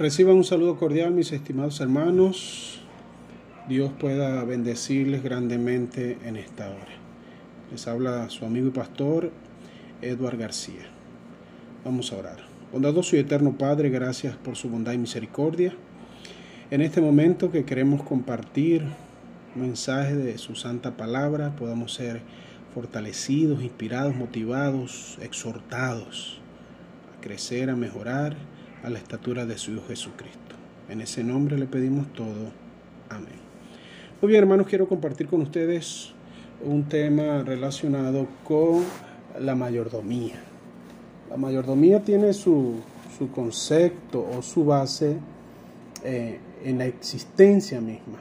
Reciban un saludo cordial, mis estimados hermanos. Dios pueda bendecirles grandemente en esta hora. Les habla su amigo y pastor Edward García. Vamos a orar. Bondadoso y eterno Padre, gracias por su bondad y misericordia. En este momento que queremos compartir un mensaje de su santa palabra, podamos ser fortalecidos, inspirados, motivados, exhortados a crecer, a mejorar a la estatura de su Hijo Jesucristo. En ese nombre le pedimos todo. Amén. Muy bien, hermanos, quiero compartir con ustedes un tema relacionado con la mayordomía. La mayordomía tiene su, su concepto o su base eh, en la existencia misma,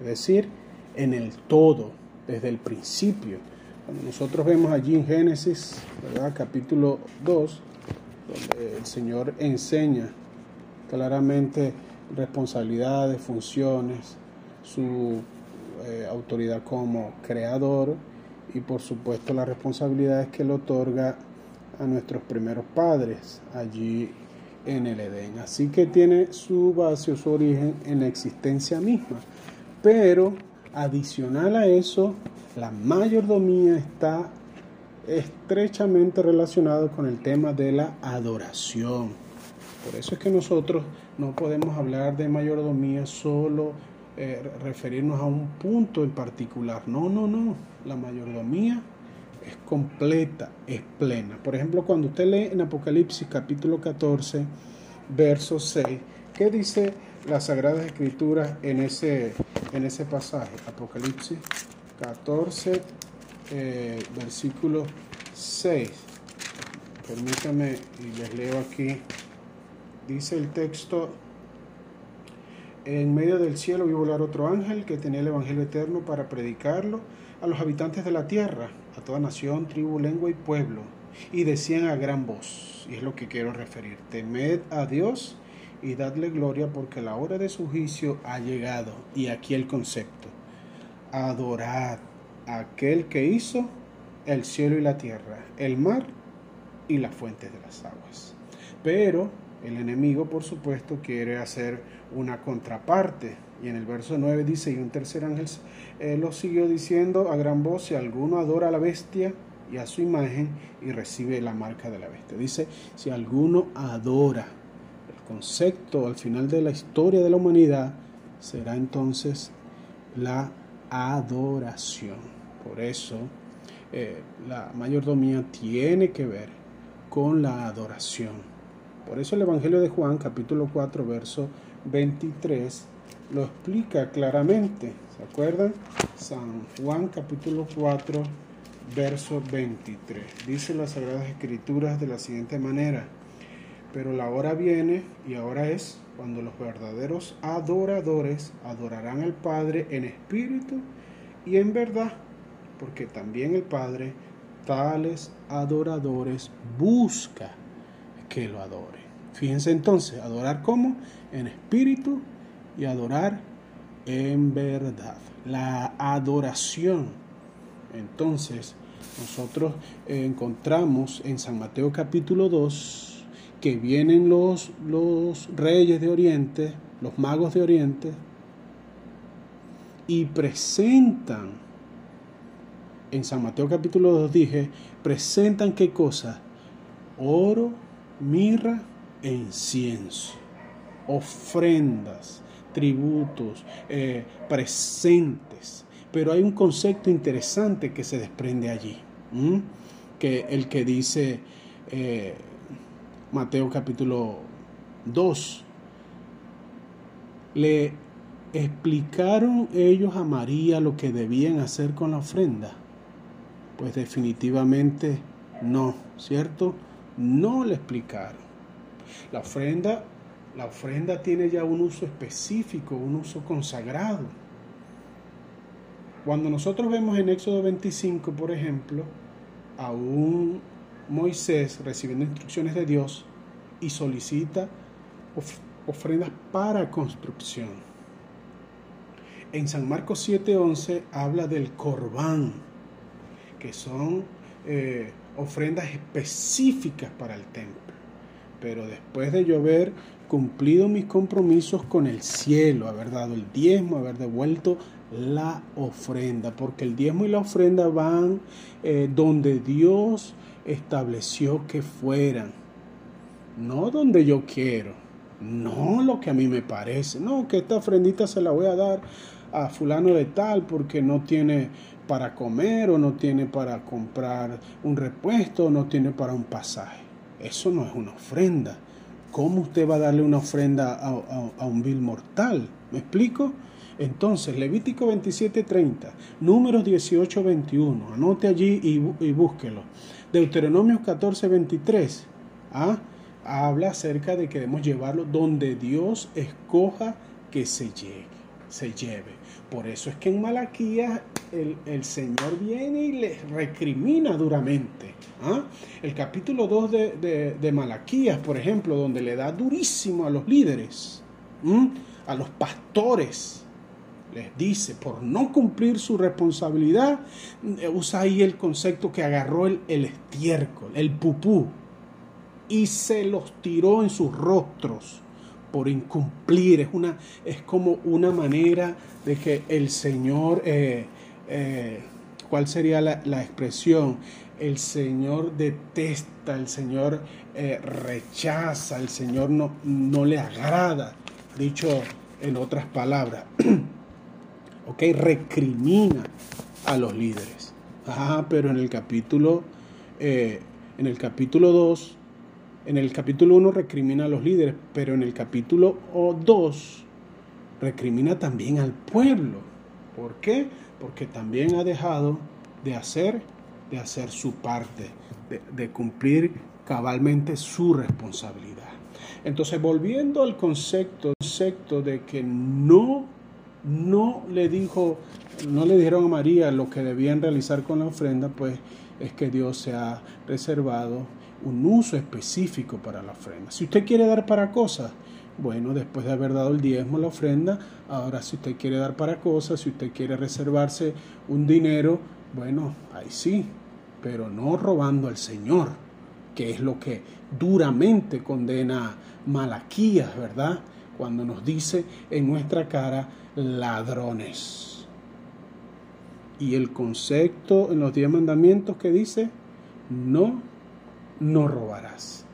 es decir, en el todo, desde el principio. Cuando nosotros vemos allí en Génesis, ¿verdad? capítulo 2, el Señor enseña claramente responsabilidades, funciones, su eh, autoridad como creador y por supuesto las responsabilidades que le otorga a nuestros primeros padres allí en el Edén. Así que tiene su base o su origen en la existencia misma. Pero adicional a eso, la mayordomía está estrechamente relacionado con el tema de la adoración. Por eso es que nosotros no podemos hablar de mayordomía solo eh, referirnos a un punto en particular. No, no, no. La mayordomía es completa, es plena. Por ejemplo, cuando usted lee en Apocalipsis capítulo 14, verso 6, ¿qué dice las Sagradas Escrituras en ese, en ese pasaje? Apocalipsis 14, eh, versículo 6. Permítame y les leo aquí. Dice el texto, en medio del cielo vi volar otro ángel que tenía el Evangelio eterno para predicarlo a los habitantes de la tierra, a toda nación, tribu, lengua y pueblo. Y decían a gran voz, y es lo que quiero referir, temed a Dios y dadle gloria porque la hora de su juicio ha llegado. Y aquí el concepto, adorad aquel que hizo el cielo y la tierra, el mar y las fuentes de las aguas. Pero el enemigo, por supuesto, quiere hacer una contraparte. Y en el verso 9 dice, y un tercer ángel eh, lo siguió diciendo a gran voz, si alguno adora a la bestia y a su imagen y recibe la marca de la bestia. Dice, si alguno adora, el concepto al final de la historia de la humanidad será entonces la adoración. Por eso eh, la mayordomía tiene que ver con la adoración. Por eso el Evangelio de Juan, capítulo 4, verso 23, lo explica claramente. ¿Se acuerdan? San Juan, capítulo 4, verso 23. Dice las Sagradas Escrituras de la siguiente manera. Pero la hora viene y ahora es cuando los verdaderos adoradores adorarán al Padre en espíritu y en verdad porque también el Padre tales adoradores busca que lo adore. Fíjense entonces, adorar cómo? En espíritu y adorar en verdad. La adoración. Entonces, nosotros encontramos en San Mateo capítulo 2 que vienen los, los reyes de Oriente, los magos de Oriente, y presentan en San Mateo capítulo 2 dije, presentan qué cosa? Oro, mirra e incienso, ofrendas, tributos, eh, presentes. Pero hay un concepto interesante que se desprende allí, que el que dice eh, Mateo capítulo 2, le explicaron ellos a María lo que debían hacer con la ofrenda. Pues definitivamente no, ¿cierto? No le explicaron. La ofrenda, la ofrenda tiene ya un uso específico, un uso consagrado. Cuando nosotros vemos en Éxodo 25, por ejemplo, a un Moisés recibiendo instrucciones de Dios y solicita ofrendas para construcción. En San Marcos 7:11 habla del corbán, que son eh, ofrendas específicas para el templo. Pero después de llover cumplido mis compromisos con el cielo, haber dado el diezmo, haber devuelto la ofrenda, porque el diezmo y la ofrenda van eh, donde Dios estableció que fueran, no donde yo quiero, no lo que a mí me parece, no que esta ofrendita se la voy a dar a fulano de tal porque no tiene para comer o no tiene para comprar un repuesto o no tiene para un pasaje. Eso no es una ofrenda. ¿Cómo usted va a darle una ofrenda a, un vil mortal? ¿Me explico? Entonces, Levítico 27:30, Números 18:21, anote allí y, búsquelo. Deuteronomio 14:23, ¿ah? habla acerca de que debemos llevarlo donde Dios escoja que se llegue, se lleve. Por eso es que en Malaquías el, Señor viene y le recrimina duramente. ¿ah? El capítulo 2 de, Malaquías, por ejemplo, donde le da durísimo a los líderes, a los pastores, les dice, por no cumplir su responsabilidad, eh, usa ahí el concepto que agarró el, el estiércol, el pupú, y se los tiró en sus rostros por incumplir. Es, una, es como una manera de que el Señor, eh, eh, ¿cuál sería la, expresión? El Señor detesta, el Señor rechaza, el Señor no, no le agrada, dicho en otras palabras. ok, recrimina a los líderes. Ah, pero en el capítulo, en el capítulo 2, en el capítulo 1 recrimina a los líderes, pero en el capítulo 2 recrimina también al pueblo. ¿Por qué? Porque también ha dejado de hacer, de hacer su parte, de, cumplir cabalmente su responsabilidad. Entonces, volviendo al concepto, concepto de que no, no le dijo, no le dijeron a María lo que debían realizar con la ofrenda, pues es que Dios se ha reservado un uso específico para la ofrenda. Si usted quiere dar para cosas, bueno, después de haber dado el diezmo, la ofrenda, ahora si usted quiere dar para cosas, si usted quiere reservarse un dinero, bueno, ahí sí, pero no robando al Señor, que es lo que duramente condena Malaquías, ¿verdad? Cuando nos dice en nuestra cara ladrones. Y el concepto en los diez mandamientos que dice, no, no robarás.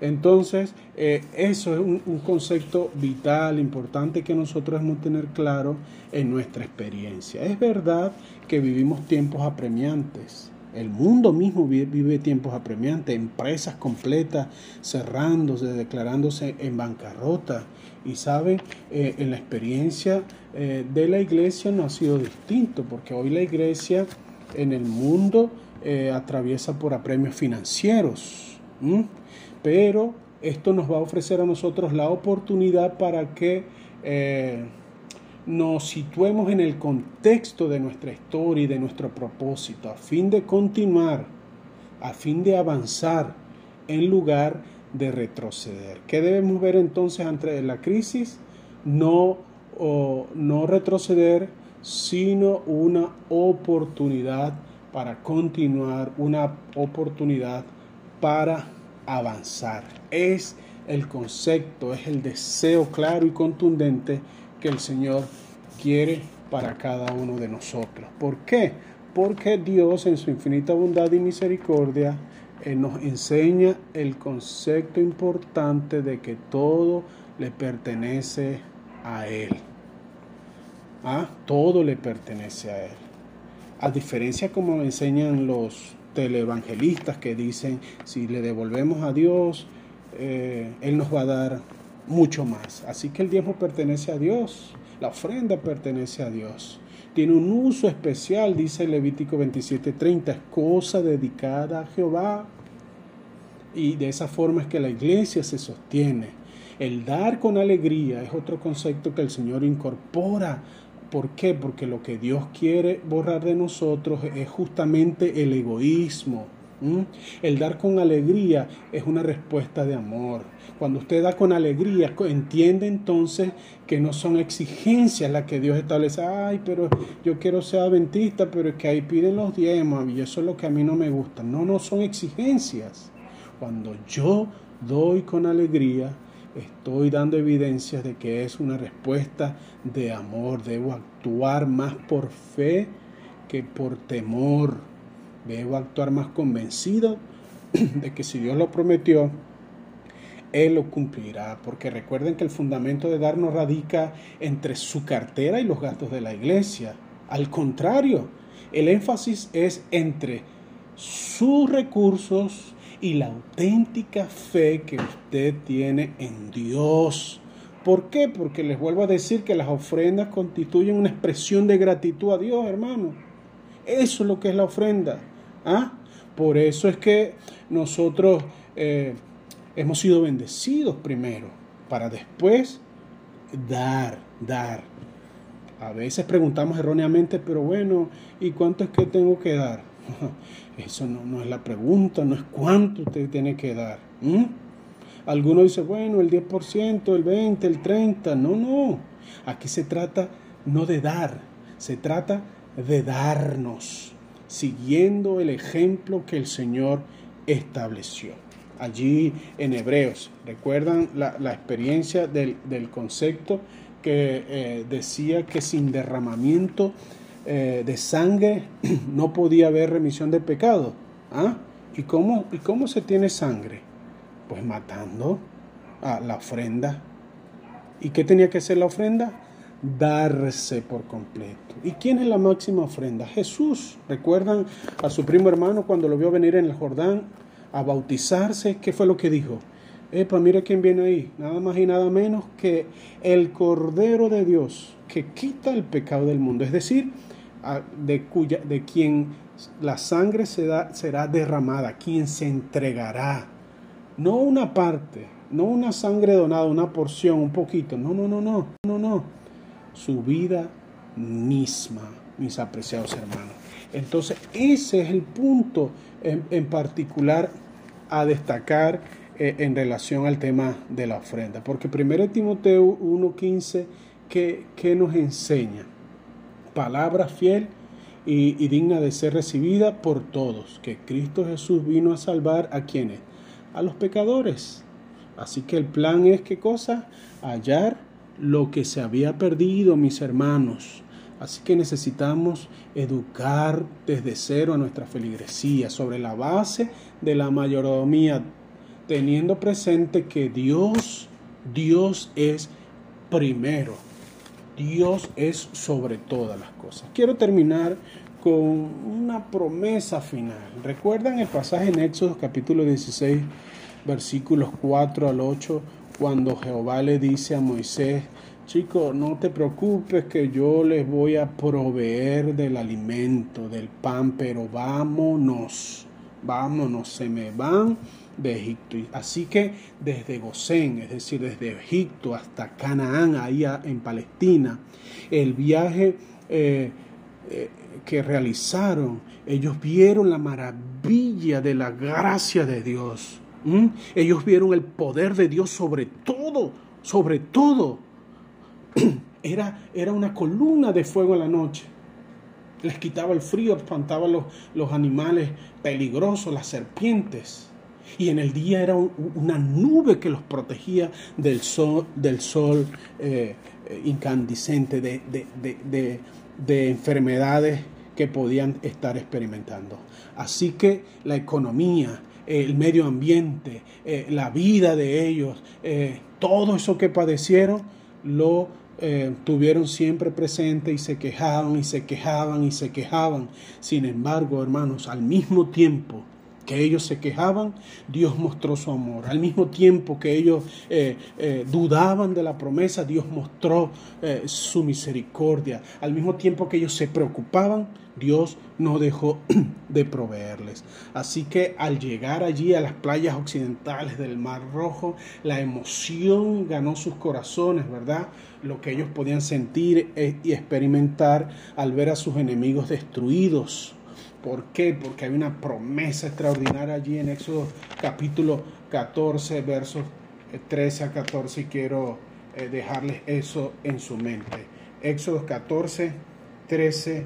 Entonces, eh, eso es un, concepto vital, importante que nosotros debemos tener claro en nuestra experiencia. Es verdad que vivimos tiempos apremiantes. El mundo mismo vive, tiempos apremiantes, empresas completas cerrándose, declarándose en bancarrota. Y saben, eh, en la experiencia eh, de la iglesia no ha sido distinto, porque hoy la iglesia en el mundo atraviesa por apremios financieros pero esto nos va a ofrecer a nosotros la oportunidad para que eh, nos situemos en el contexto de nuestra historia y de nuestro propósito, a fin de continuar, a fin de avanzar en lugar de retroceder. ¿Qué debemos ver entonces ante la crisis? No, no retroceder, sino una oportunidad para continuar, una oportunidad para avanzar. Es el concepto, es el deseo claro y contundente que el Señor quiere para cada uno de nosotros. ¿Por qué? Porque Dios en su infinita bondad y misericordia eh, nos enseña el concepto importante de que todo le pertenece a Él. ¿Ah? Todo le pertenece a Él. A diferencia como enseñan los televangelistas que dicen, si le devolvemos a Dios, eh, Él nos va a dar mucho más. Así que el diezmo pertenece a Dios, la ofrenda pertenece a Dios. Tiene un uso especial, dice Levítico 27:30, es cosa dedicada a Jehová. Y de esa forma es que la iglesia se sostiene. El dar con alegría es otro concepto que el Señor incorpora ¿Por qué? Porque lo que Dios quiere borrar de nosotros es justamente el egoísmo. El dar con alegría es una respuesta de amor. Cuando usted da con alegría, entiende entonces que no son exigencias las que Dios establece. Ay, pero yo quiero ser adventista, pero es que ahí piden los diezmos y eso es lo que a mí no me gusta. No, no son exigencias. Cuando yo doy con alegría, estoy dando evidencias de que es una respuesta de amor. Debo actuar más por fe que por temor. Debo actuar más convencido de que si Dios lo prometió, Él lo cumplirá. Porque recuerden que el fundamento de dar no radica entre su cartera y los gastos de la iglesia. Al contrario, el énfasis es entre sus recursos y la auténtica fe que usted tiene en Dios. ¿Por qué? Porque les vuelvo a decir que las ofrendas constituyen una expresión de gratitud a Dios, hermano. Eso es lo que es la ofrenda. ¿Ah? Por eso es que nosotros eh, hemos sido bendecidos primero, para después dar, dar. A veces preguntamos erróneamente, pero bueno, ¿y cuánto es que tengo que dar? Eso no, es la pregunta, no es cuánto usted tiene que dar. Algunos dicen, bueno, el 10%, el 20%, el 30%. No, no. Aquí se trata no de dar, se trata de darnos, siguiendo el ejemplo que el Señor estableció. Allí en Hebreos, ¿recuerdan la, experiencia del, concepto que eh, decía que sin derramamiento eh, de sangre no podía haber remisión de pecado. ¿Ah? ¿Y cómo, ¿Y cómo se tiene sangre? Pues matando a la ofrenda. ¿Y qué tenía que ser la ofrenda? Darse por completo. ¿Y quién es la máxima ofrenda? Jesús. ¿Recuerdan a su primo hermano cuando lo vio venir en el Jordán a bautizarse? ¿Qué fue lo que dijo? Epa, mira quién viene ahí. Nada más y nada menos que el Cordero de Dios que quita el pecado del mundo. Es decir, de, cuya, de quien la sangre será derramada, quien se entregará. No una parte, no una sangre donada, una porción, un poquito. No, no, no, no, no, no. Su vida misma, mis apreciados hermanos. Entonces, ese es el punto en, particular a destacar eh, en relación al tema de la ofrenda. Porque 1 Timoteo 1.15, ¿qué, ¿qué nos enseña? palabra fiel y, digna de ser recibida por todos, que Cristo Jesús vino a salvar a quienes, a los pecadores. Así que el plan es qué cosa? Hallar lo que se había perdido, mis hermanos. Así que necesitamos educar desde cero a nuestra feligresía sobre la base de la mayordomía, teniendo presente que Dios, Dios es primero. Dios es sobre todas las cosas. Quiero terminar con una promesa final. ¿Recuerdan el pasaje en Éxodo capítulo 16, versículos 4 al 8, cuando Jehová le dice a Moisés, chico, no te preocupes que yo les voy a proveer del alimento, del pan, pero vámonos, vámonos, se me van de Egipto. Así que desde Gosén, es decir, desde Egipto hasta Canaán, ahí en Palestina, el viaje eh, eh, que realizaron, ellos vieron la maravilla de la gracia de Dios. Ellos vieron el poder de Dios sobre todo, sobre todo. Era, era una columna de fuego en la noche les quitaba el frío, espantaba los, los animales peligrosos, las serpientes y en el día era una nube que los protegía del sol, del sol eh, incandescente, de, enfermedades que podían estar experimentando. Así que la economía, el medio ambiente, eh, la vida de ellos, todo eso que padecieron, lo tuvieron siempre presente y se quejaban y se quejaban y se quejaban. Sin embargo, hermanos, al mismo tiempo, que ellos se quejaban, Dios mostró su amor. Al mismo tiempo que ellos eh, eh, dudaban de la promesa, Dios mostró eh, su misericordia. Al mismo tiempo que ellos se preocupaban, Dios no dejó de proveerles. Así que al llegar allí a las playas occidentales del Mar Rojo, la emoción ganó sus corazones, ¿verdad? Lo que ellos podían sentir y experimentar al ver a sus enemigos destruidos ¿Por qué? Porque hay una promesa extraordinaria allí en Éxodo capítulo 14, versos 13 a 14 y quiero eh, dejarles eso en su mente. Éxodo 14, 13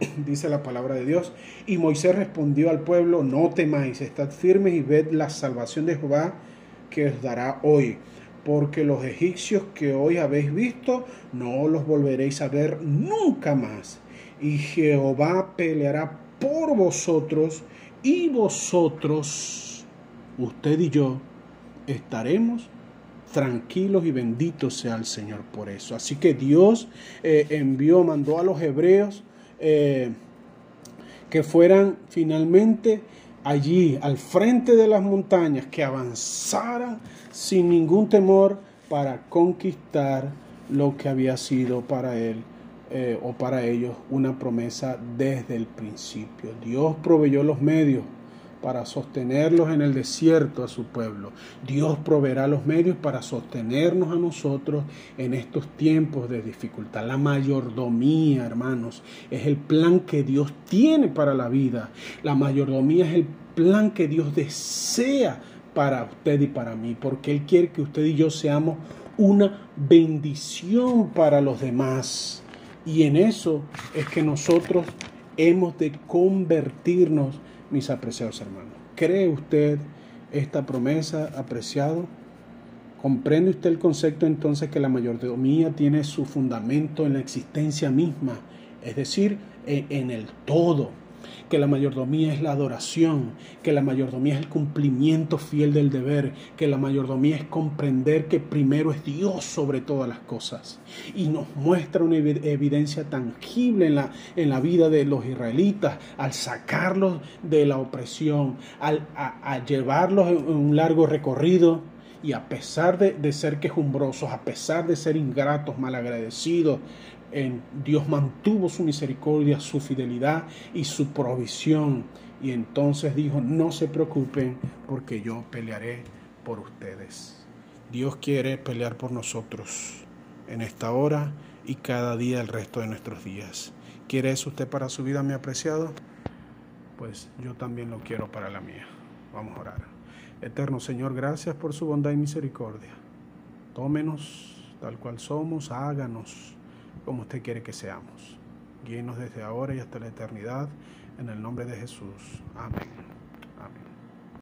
dice la palabra de Dios. Y Moisés respondió al pueblo, no temáis, estad firmes y ved la salvación de Jehová que os dará hoy. porque los egipcios que hoy habéis visto no los volveréis a ver nunca más. Y Jehová peleará por vosotros y vosotros, usted y yo, estaremos tranquilos y benditos sea el Señor por eso. Así que Dios eh, envió, mandó a los hebreos eh, que fueran finalmente allí al frente de las montañas, que avanzaran sin ningún temor para conquistar lo que había sido para él eh, o para ellos una promesa desde el principio. Dios proveyó los medios para sostenerlos en el desierto a su pueblo. Dios proveerá los medios para sostenernos a nosotros en estos tiempos de dificultad. La mayordomía, hermanos, es el plan que Dios tiene para la vida. La mayordomía es el plan que Dios desea para usted y para mí, porque Él quiere que usted y yo seamos una bendición para los demás. Y en eso es que nosotros hemos de convertirnos mis apreciados hermanos. ¿Cree usted esta promesa, apreciado? ¿Comprende usted el concepto entonces que la mayordomía tiene su fundamento en la existencia misma, es decir, en el todo? Que la mayordomía es la adoración, que la mayordomía es el cumplimiento fiel del deber, que la mayordomía es comprender que primero es Dios sobre todas las cosas. Y nos muestra una evidencia tangible en la, en la vida de los israelitas al sacarlos de la opresión, al, a, llevarlos en un largo recorrido y a pesar de, de, ser quejumbrosos, a pesar de ser ingratos, malagradecidos, Dios mantuvo su misericordia, su fidelidad y su provisión. Y entonces dijo, no se preocupen porque yo pelearé por ustedes. Dios quiere pelear por nosotros en esta hora y cada día el resto de nuestros días. ¿Quiere eso usted para su vida, mi apreciado? Pues yo también lo quiero para la mía. Vamos a orar. Eterno Señor, gracias por su bondad y misericordia. Tómenos tal cual somos, háganos como usted quiere que seamos. Guíenos desde ahora y hasta la eternidad, en el nombre de Jesús. Amén.